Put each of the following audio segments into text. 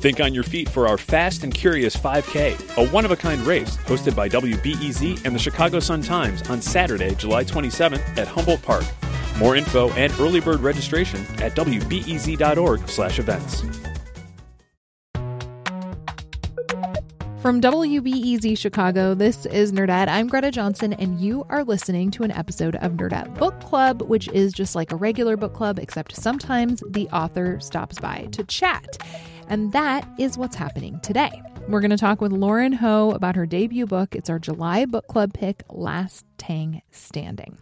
Think on your feet for our Fast and Curious 5K, a one of a kind race hosted by WBEZ and the Chicago Sun Times on Saturday, July 27th at Humboldt Park. More info and early bird registration at wbez.org/events. From WBEZ Chicago, this is Nerdette. I'm Greta Johnson, and you are listening to an episode of Nerdette Book Club, which is just like a regular book club, except sometimes the author stops by to chat. And that is what's happening today. We're going to talk with Lauren Ho about her debut book. It's our July book club pick, Last Tang Standing.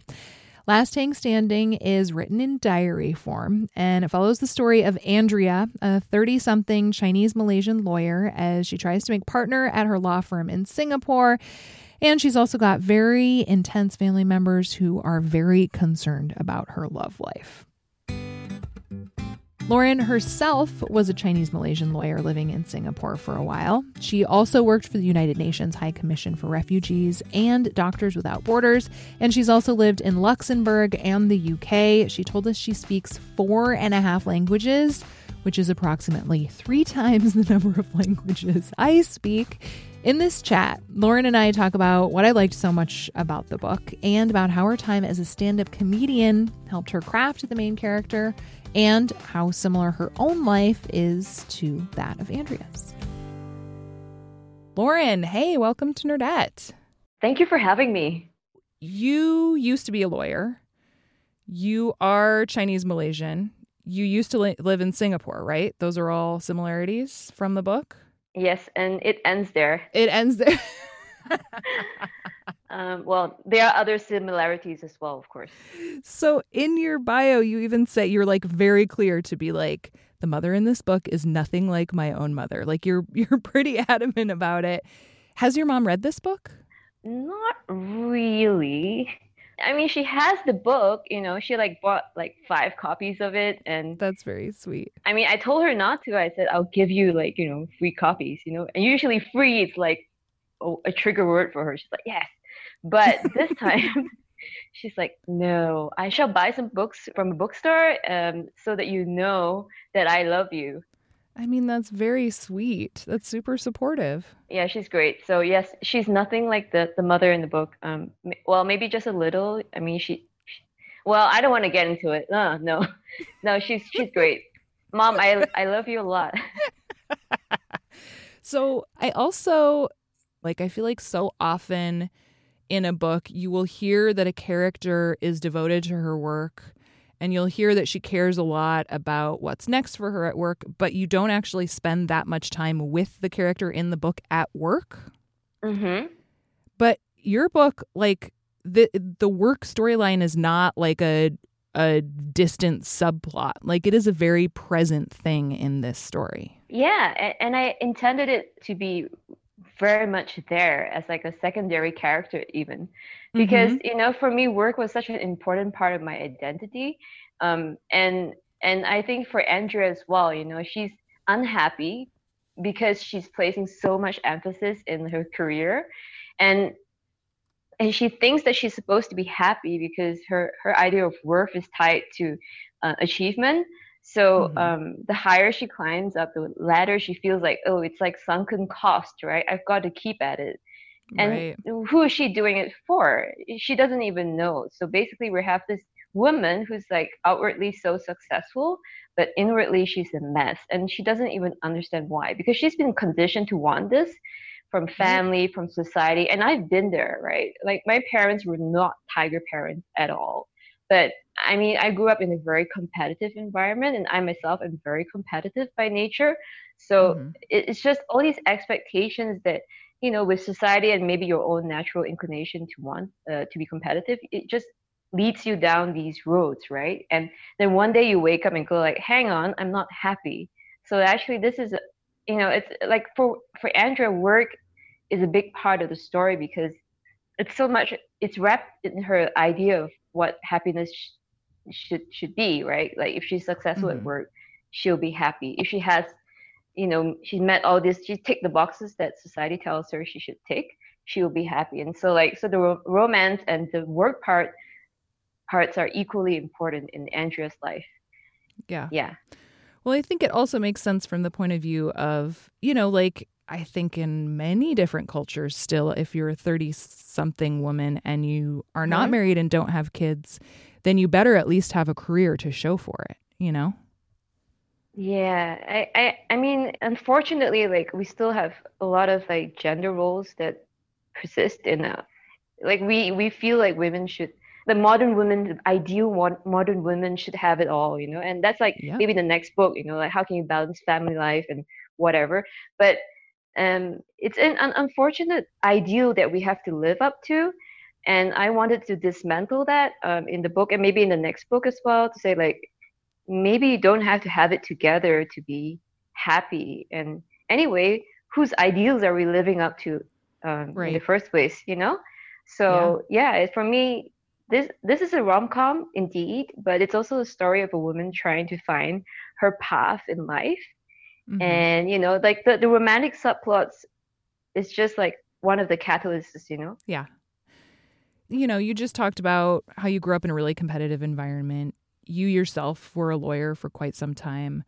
Last Tang Standing is written in diary form, and it follows the story of Andrea, a 30 something Chinese Malaysian lawyer, as she tries to make partner at her law firm in Singapore. And she's also got very intense family members who are very concerned about her love life. Lauren herself was a Chinese Malaysian lawyer living in Singapore for a while. She also worked for the United Nations High Commission for Refugees and Doctors Without Borders, and she's also lived in Luxembourg and the UK. She told us she speaks four and a half languages, which is approximately three times the number of languages I speak. In this chat, Lauren and I talk about what I liked so much about the book and about how her time as a stand up comedian helped her craft the main character and how similar her own life is to that of Andrea's. Lauren, hey, welcome to Nerdette. Thank you for having me. You used to be a lawyer. You are Chinese Malaysian. You used to li- live in Singapore, right? Those are all similarities from the book? Yes, and it ends there. It ends there. um, well, there are other similarities as well, of course. So in your bio, you even say you're like very clear to be like the mother in this book is nothing like my own mother. Like you're you're pretty adamant about it. Has your mom read this book? Not really. I mean, she has the book, you know, she like bought like five copies of it and That's very sweet. I mean, I told her not to. I said I'll give you like, you know, free copies, you know. And usually free it's like a trigger word for her. She's like, "Yes." But this time she's like, "No, I shall buy some books from a bookstore um so that you know that I love you." I mean, that's very sweet. That's super supportive. Yeah, she's great. So yes, she's nothing like the the mother in the book. Um, well, maybe just a little. I mean, she. she well, I don't want to get into it. No, no, no. She's she's great. Mom, I I love you a lot. so I also like I feel like so often in a book you will hear that a character is devoted to her work and you'll hear that she cares a lot about what's next for her at work, but you don't actually spend that much time with the character in the book at work. Mm-hmm. But your book, like the the work storyline, is not like a a distant subplot. Like it is a very present thing in this story. Yeah, and I intended it to be very much there as like a secondary character even because mm-hmm. you know for me work was such an important part of my identity um, and and i think for andrea as well you know she's unhappy because she's placing so much emphasis in her career and and she thinks that she's supposed to be happy because her her idea of worth is tied to uh, achievement so mm-hmm. um, the higher she climbs up the ladder, she feels like, oh, it's like sunken cost, right? I've got to keep at it. And right. who is she doing it for? She doesn't even know. So basically, we have this woman who's like outwardly so successful, but inwardly she's a mess. And she doesn't even understand why, because she's been conditioned to want this from family, from society. And I've been there, right? Like my parents were not tiger parents at all. But I mean, I grew up in a very competitive environment, and I myself am very competitive by nature. So mm-hmm. it's just all these expectations that you know, with society and maybe your own natural inclination to want uh, to be competitive, it just leads you down these roads, right? And then one day you wake up and go like, "Hang on, I'm not happy." So actually, this is, you know, it's like for for Andrea, work is a big part of the story because it's so much it's wrapped in her idea of what happiness sh- should should be right? Like if she's successful mm-hmm. at work she'll be happy. If she has you know she's met all this she tick the boxes that society tells her she should tick she will be happy. And so like so the ro- romance and the work part parts are equally important in andrea's life. Yeah. Yeah. Well i think it also makes sense from the point of view of you know like I think in many different cultures, still, if you're a 30 something woman and you are not mm-hmm. married and don't have kids, then you better at least have a career to show for it, you know? Yeah, I, I, I mean, unfortunately, like we still have a lot of like gender roles that persist in a, like we we feel like women should the modern women the ideal modern women should have it all you know and that's like yeah. maybe the next book you know like how can you balance family life and whatever but um, it's an, an unfortunate ideal that we have to live up to. And i wanted to dismantle that um, in the book and maybe in the next book as well to say like maybe you don't have to have it together to be happy. And anyway whose ideals are we living up to um, right. in the first place you know? So yeah, yeah for me this this is a rom-com indeed but it's also a story of a woman trying to find her path in life Mm-hmm. And you know, like the, the romantic subplots is just like one of the catalysts, you know? Yeah. You know, you just talked about how you grew up in a really competitive environment. You yourself were a lawyer for quite some time.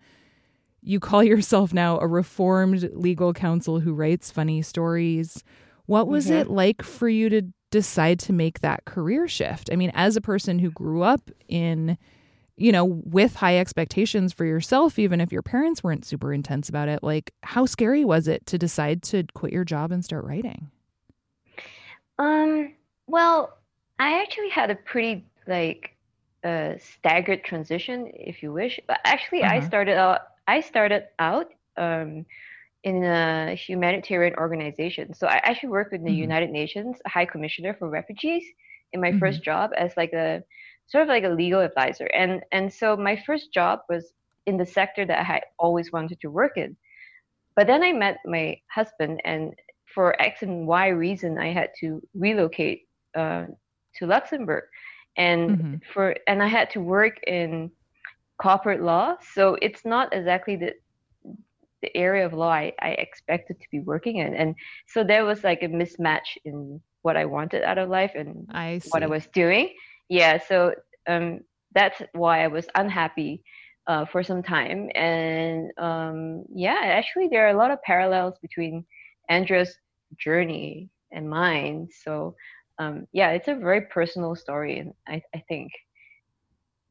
You call yourself now a reformed legal counsel who writes funny stories. What was mm-hmm. it like for you to decide to make that career shift? I mean, as a person who grew up in you know, with high expectations for yourself, even if your parents weren't super intense about it, like how scary was it to decide to quit your job and start writing? Um, well, I actually had a pretty like uh, staggered transition, if you wish. But actually, uh-huh. I started out. I started out um, in a humanitarian organization. So I actually worked with the mm-hmm. United Nations High Commissioner for Refugees in my mm-hmm. first job as like a sort of like a legal advisor. And and so my first job was in the sector that I had always wanted to work in. But then I met my husband, and for X and Y reason, I had to relocate uh, to Luxembourg, and mm-hmm. for and I had to work in corporate law. So it's not exactly the the area of law I, I expected to be working in, and so there was like a mismatch in what I wanted out of life and I what I was doing yeah, so um, that's why I was unhappy uh, for some time. And um, yeah, actually, there are a lot of parallels between Andrea's journey and mine. So um, yeah, it's a very personal story, and I, I think.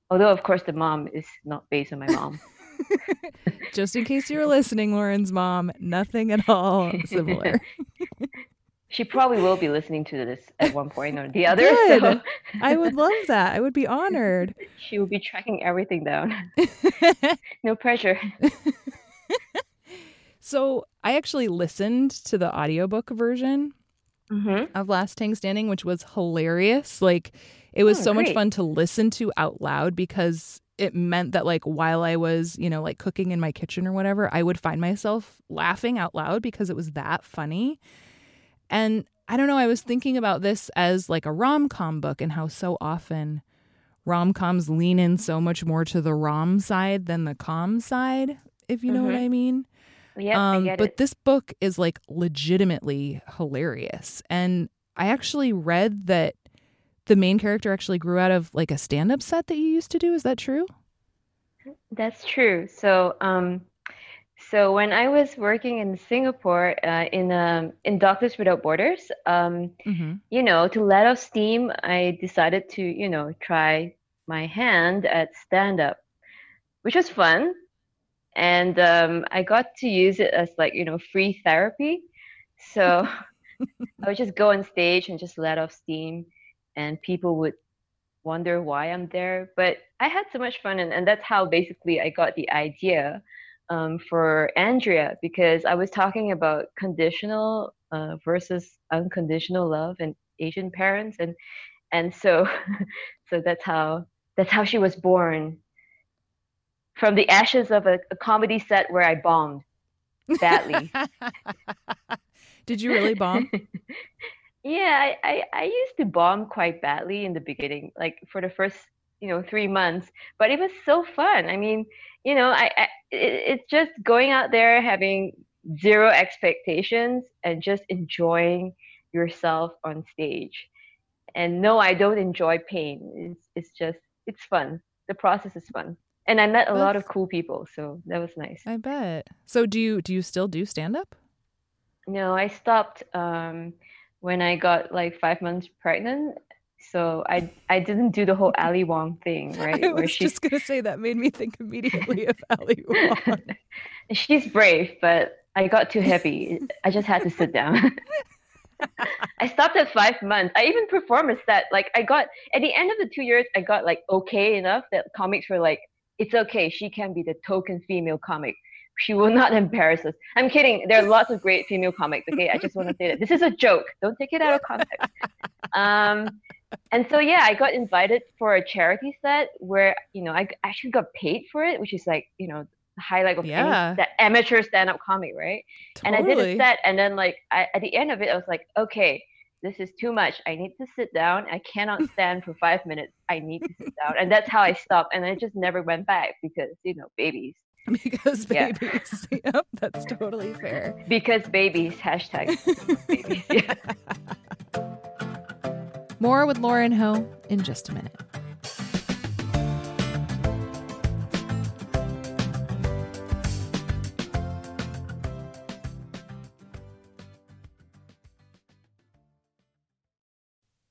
Although, of course, the mom is not based on my mom. Just in case you're listening, Lauren's mom, nothing at all similar she probably will be listening to this at one point or the other. Good. So. I would love that. I would be honored. She will be tracking everything down. no pressure. so I actually listened to the audiobook version mm-hmm. of Last Tang Standing, which was hilarious. Like it was oh, so great. much fun to listen to out loud because it meant that like while I was, you know, like cooking in my kitchen or whatever, I would find myself laughing out loud because it was that funny. And I don't know, I was thinking about this as like a rom com book and how so often rom coms lean in so much more to the rom side than the com side, if you know mm-hmm. what I mean. Yeah, um, but this book is like legitimately hilarious. And I actually read that the main character actually grew out of like a stand up set that you used to do. Is that true? That's true. So, um, so when I was working in Singapore uh, in um, in Doctors Without Borders, um, mm-hmm. you know, to let off steam, I decided to you know try my hand at stand up, which was fun, and um, I got to use it as like you know free therapy. So I would just go on stage and just let off steam, and people would wonder why I'm there. But I had so much fun, and, and that's how basically I got the idea um, for Andrea because I was talking about conditional uh, versus unconditional love and Asian parents, and and so so that's how that's how she was born from the ashes of a, a comedy set where I bombed badly. Did you really bomb? Yeah, I, I, I used to bomb quite badly in the beginning, like for the first, you know, three months. But it was so fun. I mean, you know, I, I it, it's just going out there having zero expectations and just enjoying yourself on stage. And no, I don't enjoy pain. It's it's just it's fun. The process is fun. And I met a That's, lot of cool people, so that was nice. I bet. So do you do you still do stand up? No, I stopped um when I got like five months pregnant. So I I didn't do the whole Ali Wong thing, right? I was just gonna say that made me think immediately of Ali Wong. She's brave, but I got too heavy. I just had to sit down. I stopped at five months. I even performed a set. Like I got at the end of the two years, I got like okay enough that comics were like, it's okay. She can be the token female comic. She will not embarrass us. I'm kidding. There are lots of great female comics. Okay, I just want to say that this is a joke. Don't take it out of context. Um, and so yeah, I got invited for a charity set where you know I actually got paid for it, which is like you know the highlight of yeah. that amateur stand-up comic, right? Totally. And I did a set, and then like I, at the end of it, I was like, okay, this is too much. I need to sit down. I cannot stand for five minutes. I need to sit down, and that's how I stopped. And I just never went back because you know babies. Because babies. Yeah. yep, that's totally fair. Because babies. Hashtag babies. Yeah. More with Lauren Ho in just a minute.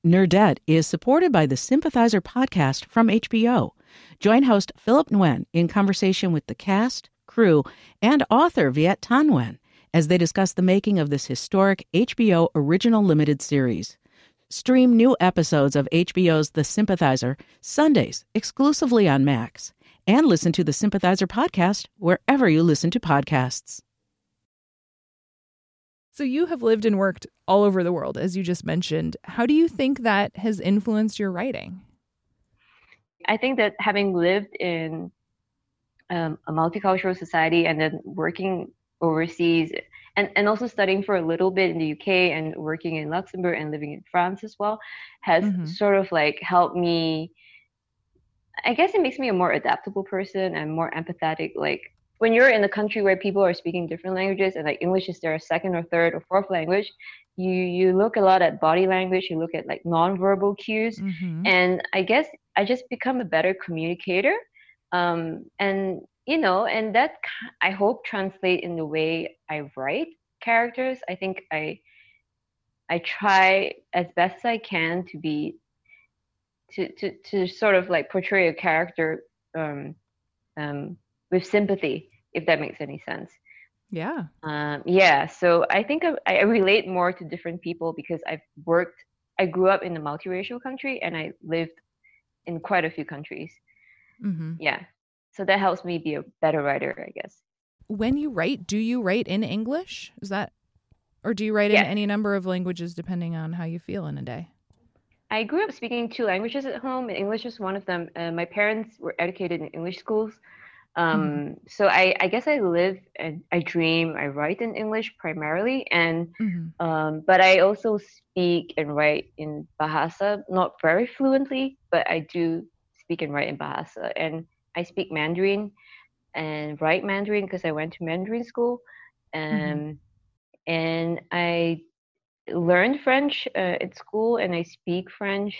Nerdette is supported by the Sympathizer podcast from HBO. Join host Philip Nguyen in conversation with the cast, crew, and author Viet Thanh Nguyen as they discuss the making of this historic HBO original limited series. Stream new episodes of HBO's The Sympathizer Sundays exclusively on Max, and listen to the Sympathizer podcast wherever you listen to podcasts. So, you have lived and worked all over the world, as you just mentioned. How do you think that has influenced your writing? I think that having lived in um, a multicultural society and then working overseas and, and also studying for a little bit in the UK and working in Luxembourg and living in France as well has mm-hmm. sort of like helped me. I guess it makes me a more adaptable person and more empathetic. Like when you're in a country where people are speaking different languages and like English is their second or third or fourth language, you you look a lot at body language, you look at like nonverbal cues, mm-hmm. and I guess I just become a better communicator. Um, and you know, and that I hope translate in the way I write characters. I think I I try as best I can to be to to to sort of like portray a character um, um, with sympathy, if that makes any sense. Yeah. Um, yeah. So I think I, I relate more to different people because I've worked. I grew up in a multiracial country and I lived in quite a few countries. Mm-hmm. Yeah. So that helps me be a better writer, I guess. When you write, do you write in English? Is that, or do you write in any number of languages depending on how you feel in a day? I grew up speaking two languages at home, and English is one of them. Uh, my parents were educated in English schools, um, mm-hmm. So I, I, guess I live and I dream, I write in English primarily, and mm-hmm. um, but I also speak and write in Bahasa, not very fluently, but I do speak and write in Bahasa, and I speak Mandarin and write Mandarin because I went to Mandarin school, mm-hmm. um, mm-hmm. and I learned French uh, at school, and I speak French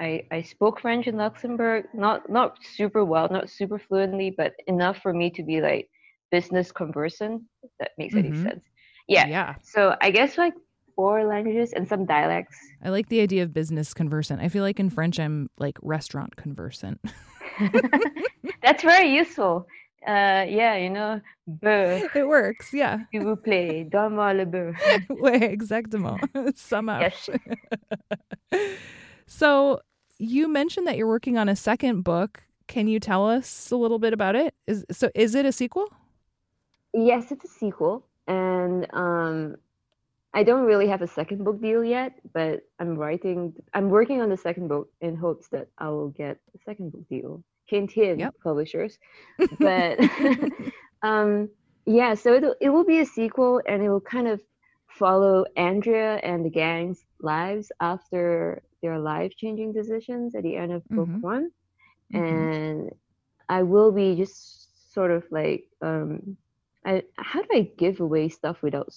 I, I spoke French in Luxembourg, not not super well, not super fluently, but enough for me to be like business conversant. If that makes mm-hmm. any sense. Yeah. Yeah. So I guess like four languages and some dialects. I like the idea of business conversant. I feel like in French I'm like restaurant conversant. That's very useful. Uh, yeah, you know, beurre. It works, yeah. S'il vous plaît, donne-moi le beurre. ouais, exactement. Ça marche. Yes. so, you mentioned that you're working on a second book. Can you tell us a little bit about it? Is so is it a sequel? Yes, it's a sequel, and um, I don't really have a second book deal yet, but I'm writing. I'm working on the second book in hopes that I will get a second book deal. Hint, hint, yep. publishers. But um, yeah, so it it will be a sequel, and it will kind of follow Andrea and the gang's lives after their life changing decisions at the end of book Mhm. one. Mhm. And I will be just sort of like, um, I, how do I give away stuff without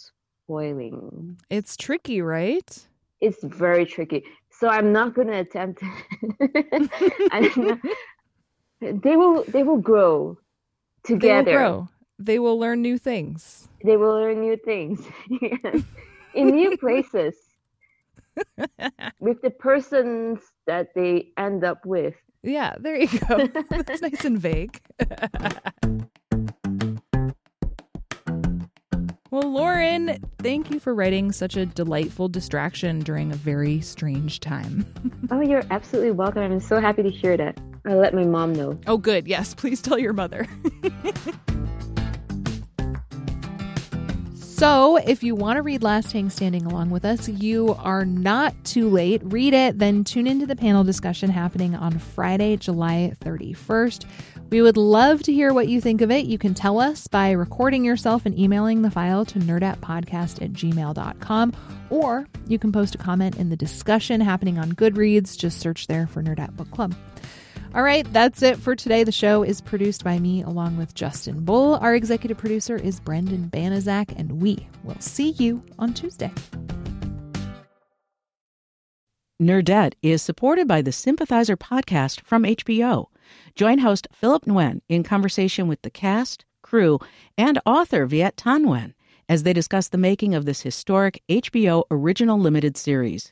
spoiling? It's tricky, right? It's very tricky. So I'm not going to attempt. Not- they will. They will grow They will together. grow. They will learn new things. They will learn new things Yes. in new places with the persons that they end up with. Yeah, there you go. That's nice and vague. Well, Lauren, thank you for writing such a delightful distraction during a very strange time. Oh, you're absolutely welcome. I'm so happy to hear that. I'll uh, let my mom know. Oh, good. Yes, please tell your mother. so, if you want to read Last Tang Standing along with us, you are not too late. Read it, then tune into the panel discussion happening on Friday, July 31st. We would love to hear what you think of it. You can tell us by recording yourself and emailing the file to nerdettepodcast at gmail.com, or you can post a comment in the discussion happening on Goodreads. Just search there for Nerdette Book Club. All right, that's it for today. The show is produced by me along with Justin Bull. Our executive producer is Brendan Banaszak, and we will see you on Tuesday. Nerdette is supported by the Sympathizer podcast from HBO. Join host Philip Nguyen in conversation with the cast, crew, and author Viet Thanh Nguyen as they discuss the making of this historic HBO original limited series.